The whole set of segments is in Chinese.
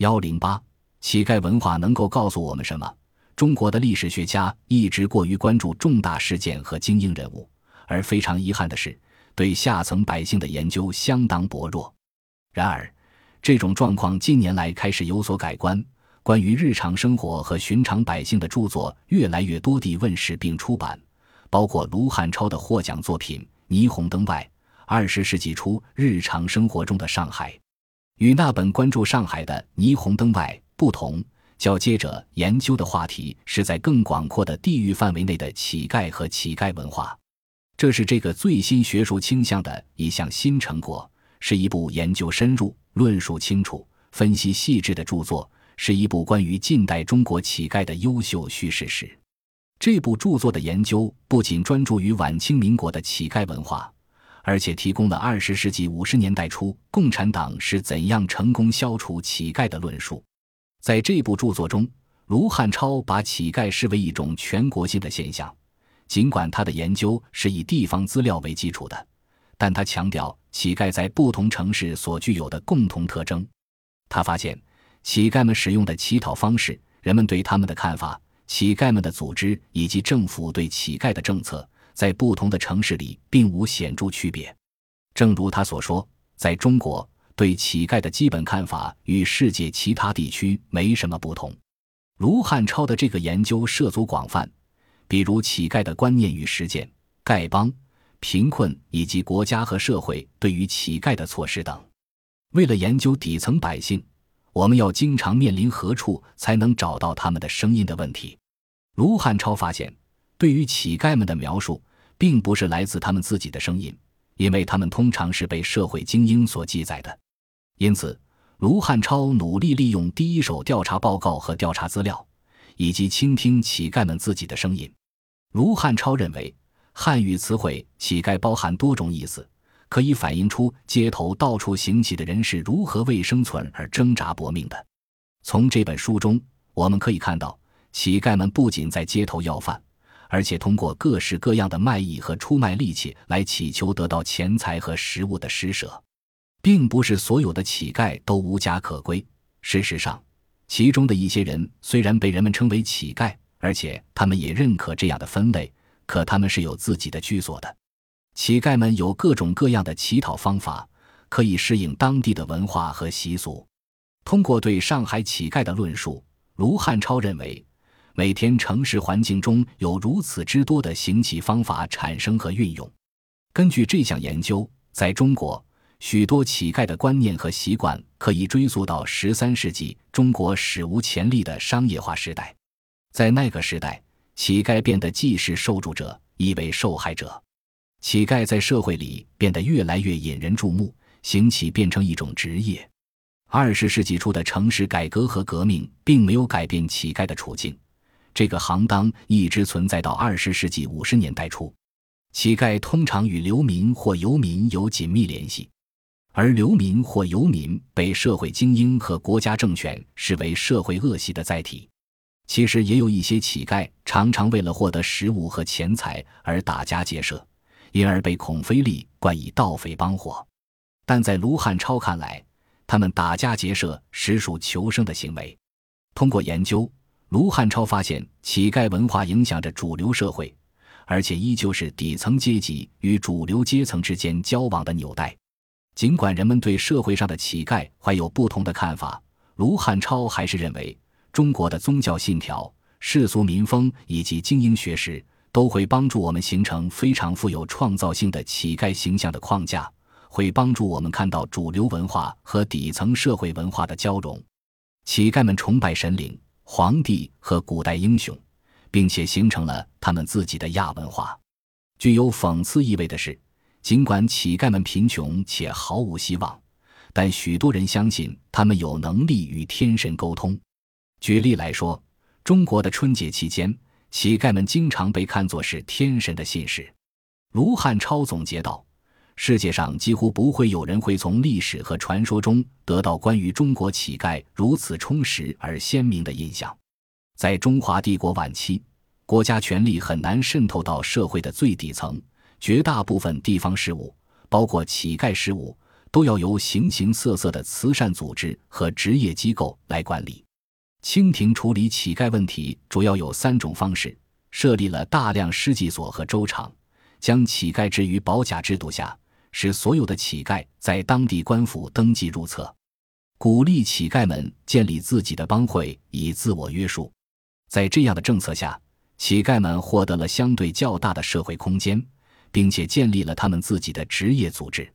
幺零八，乞丐文化能够告诉我们什么？中国的历史学家一直过于关注重大事件和精英人物，而非常遗憾的是，对下层百姓的研究相当薄弱。然而，这种状况近年来开始有所改观。关于日常生活和寻常百姓的著作越来越多地问世并出版，包括卢汉超的获奖作品《霓虹灯外》。二十世纪初日常生活中的上海，与那本关注上海的《霓虹灯外》不同，较接着研究的话题是在更广阔的地域范围内的乞丐和乞丐文化。这是这个最新学术倾向的一项新成果，是一部研究深入、论述清楚、分析细致的著作，是一部关于近代中国乞丐的优秀叙事史。这部著作的研究不仅专注于晚清民国的乞丐文化。而且提供了二十世纪五十年代初共产党是怎样成功消除乞丐的论述。在这部著作中，卢汉超把乞丐视为一种全国性的现象。尽管他的研究是以地方资料为基础的，但他强调乞丐在不同城市所具有的共同特征。他发现，乞丐们使用的乞讨方式、人们对他们的看法、乞丐们的组织以及政府对乞丐的政策。在不同的城市里，并无显著区别。正如他所说，在中国，对乞丐的基本看法与世界其他地区没什么不同。卢汉超的这个研究涉足广泛，比如乞丐的观念与实践、丐帮、贫困以及国家和社会对于乞丐的措施等。为了研究底层百姓，我们要经常面临何处才能找到他们的声音的问题。卢汉超发现，对于乞丐们的描述。并不是来自他们自己的声音，因为他们通常是被社会精英所记载的。因此，卢汉超努力利用第一手调查报告和调查资料，以及倾听乞丐们自己的声音。卢汉超认为，汉语词汇“乞丐”包含多种意思，可以反映出街头到处行乞的人是如何为生存而挣扎搏命的。从这本书中，我们可以看到，乞丐们不仅在街头要饭。而且通过各式各样的卖艺和出卖力气来祈求得到钱财和食物的施舍，并不是所有的乞丐都无家可归。事实上，其中的一些人虽然被人们称为乞丐，而且他们也认可这样的分类，可他们是有自己的居所的。乞丐们有各种各样的乞讨方法，可以适应当地的文化和习俗。通过对上海乞丐的论述，卢汉超认为。每天城市环境中有如此之多的行乞方法产生和运用。根据这项研究，在中国，许多乞丐的观念和习惯可以追溯到十三世纪中国史无前例的商业化时代。在那个时代，乞丐变得既是受助者，亦为受害者。乞丐在社会里变得越来越引人注目，行乞变成一种职业。二十世纪初的城市改革和革命并没有改变乞丐的处境。这个行当一直存在到二十世纪五十年代初，乞丐通常与流民或游民有紧密联系，而流民或游民被社会精英和国家政权视为社会恶习的载体。其实也有一些乞丐常常为了获得食物和钱财而打家劫舍，因而被孔飞力冠以盗匪帮伙。但在卢汉超看来，他们打家劫舍实属求生的行为。通过研究。卢汉超发现，乞丐文化影响着主流社会，而且依旧是底层阶级与主流阶层之间交往的纽带。尽管人们对社会上的乞丐怀有不同的看法，卢汉超还是认为，中国的宗教信条、世俗民风以及精英学识都会帮助我们形成非常富有创造性的乞丐形象的框架，会帮助我们看到主流文化和底层社会文化的交融。乞丐们崇拜神灵。皇帝和古代英雄，并且形成了他们自己的亚文化。具有讽刺意味的是，尽管乞丐们贫穷且毫无希望，但许多人相信他们有能力与天神沟通。举例来说，中国的春节期间，乞丐们经常被看作是天神的信使。卢汉超总结道。世界上几乎不会有人会从历史和传说中得到关于中国乞丐如此充实而鲜明的印象。在中华帝国晚期，国家权力很难渗透到社会的最底层，绝大部分地方事务，包括乞丐事务，都要由形形色色的慈善组织和职业机构来管理。清廷处理乞丐问题主要有三种方式：设立了大量施济所和州场，将乞丐置于保甲制度下，使所有的乞丐在当地官府登记入册；鼓励乞丐们建立自己的帮会以自我约束。在这样的政策下，乞丐们获得了相对较大的社会空间，并且建立了他们自己的职业组织。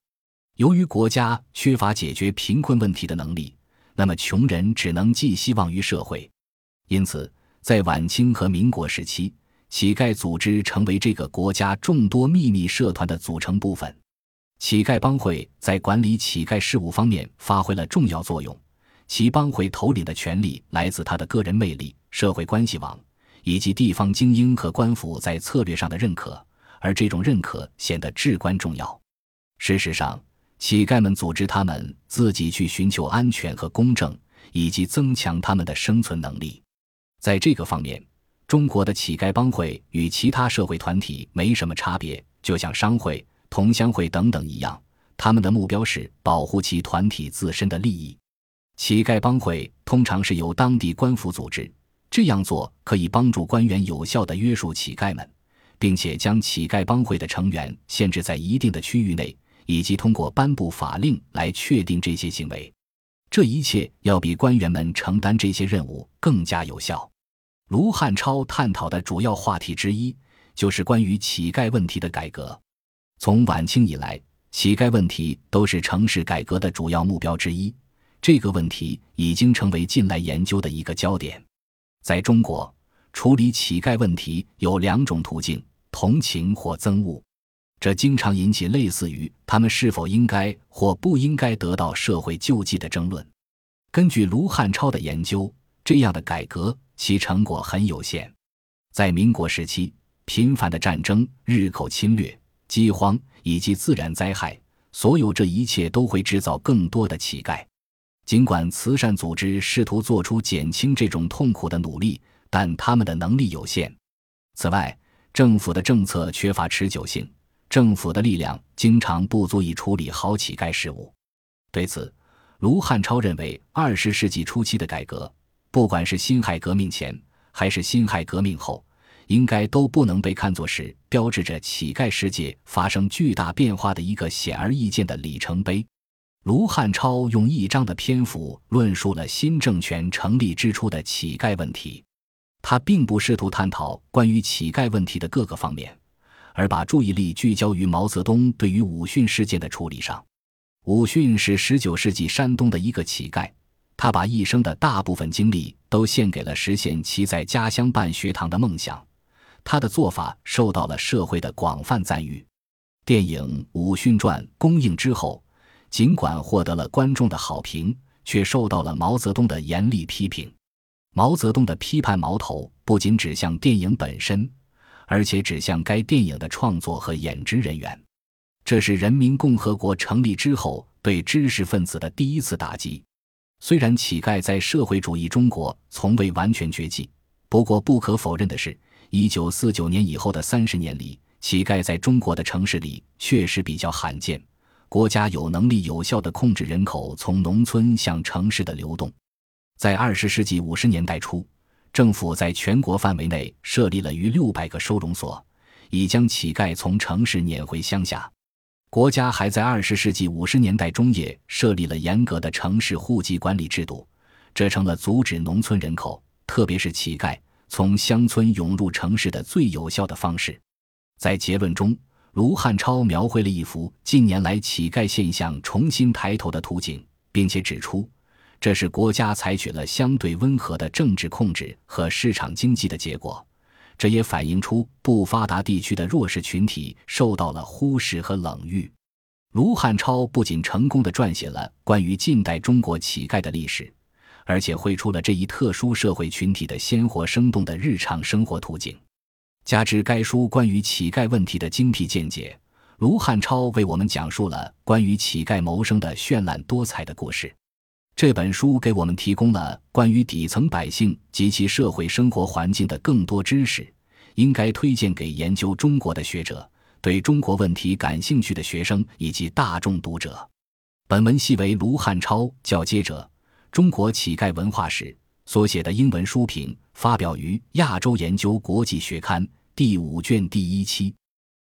由于国家缺乏解决贫困问题的能力，那么穷人只能寄希望于社会。因此，在晚清和民国时期，乞丐组织成为这个国家众多秘密社团的组成部分。乞丐帮会在管理乞丐事务方面发挥了重要作用。其帮会头领的权力来自他的个人魅力、社会关系网，以及地方精英和官府在策略上的认可，而这种认可显得至关重要。事实上，乞丐们组织他们自己去寻求安全和公正，以及增强他们的生存能力。在这个方面，中国的乞丐帮会与其他社会团体没什么差别，就像商会、同乡会等等一样，他们的目标是保护其团体自身的利益。乞丐帮会通常是由当地官府组织，这样做可以帮助官员有效地约束乞丐们，并且将乞丐帮会的成员限制在一定的区域内。以及通过颁布法令来确定这些行为，这一切要比官员们承担这些任务更加有效。卢汉超探讨的主要话题之一就是关于乞丐问题的改革。从晚清以来，乞丐问题都是城市改革的主要目标之一。这个问题已经成为近来研究的一个焦点。在中国，处理乞丐问题有两种途径：同情或憎恶。这经常引起类似于他们是否应该或不应该得到社会救济的争论。根据卢汉超的研究，这样的改革其成果很有限。在民国时期，频繁的战争、日寇侵略、饥荒以及自然灾害，所有这一切都会制造更多的乞丐。尽管慈善组织试图做出减轻这种痛苦的努力，但他们的能力有限。此外，政府的政策缺乏持久性。政府的力量经常不足以处理好乞丐事务。对此，卢汉超认为，二十世纪初期的改革，不管是辛亥革命前还是辛亥革命后，应该都不能被看作是标志着乞丐世界发生巨大变化的一个显而易见的里程碑。卢汉超用一章的篇幅论述了新政权成立之初的乞丐问题，他并不试图探讨关于乞丐问题的各个方面。而把注意力聚焦于毛泽东对于武训事件的处理上。武训是十九世纪山东的一个乞丐，他把一生的大部分精力都献给了实现其在家乡办学堂的梦想。他的做法受到了社会的广泛赞誉。电影《武训传》公映之后，尽管获得了观众的好评，却受到了毛泽东的严厉批评。毛泽东的批判矛头不仅指向电影本身。而且指向该电影的创作和演职人员，这是人民共和国成立之后对知识分子的第一次打击。虽然乞丐在社会主义中国从未完全绝迹，不过不可否认的是，一九四九年以后的三十年里，乞丐在中国的城市里确实比较罕见。国家有能力有效地控制人口从农村向城市的流动。在二十世纪五十年代初。政府在全国范围内设立了逾六百个收容所，以将乞丐从城市撵回乡下。国家还在二十世纪五十年代中叶设立了严格的城市户籍管理制度，这成了阻止农村人口，特别是乞丐从乡村涌入城市的最有效的方式。在结论中，卢汉超描绘了一幅近年来乞丐现象重新抬头的图景，并且指出。这是国家采取了相对温和的政治控制和市场经济的结果，这也反映出不发达地区的弱势群体受到了忽视和冷遇。卢汉超不仅成功地撰写了关于近代中国乞丐的历史，而且绘出了这一特殊社会群体的鲜活生动的日常生活图景。加之该书关于乞丐问题的精辟见解，卢汉超为我们讲述了关于乞丐谋生的绚烂多彩的故事。这本书给我们提供了关于底层百姓及其社会生活环境的更多知识，应该推荐给研究中国的学者、对中国问题感兴趣的学生以及大众读者。本文系为卢汉超教接者《中国乞丐文化史》所写的英文书评，发表于《亚洲研究国际学刊》第五卷第一期。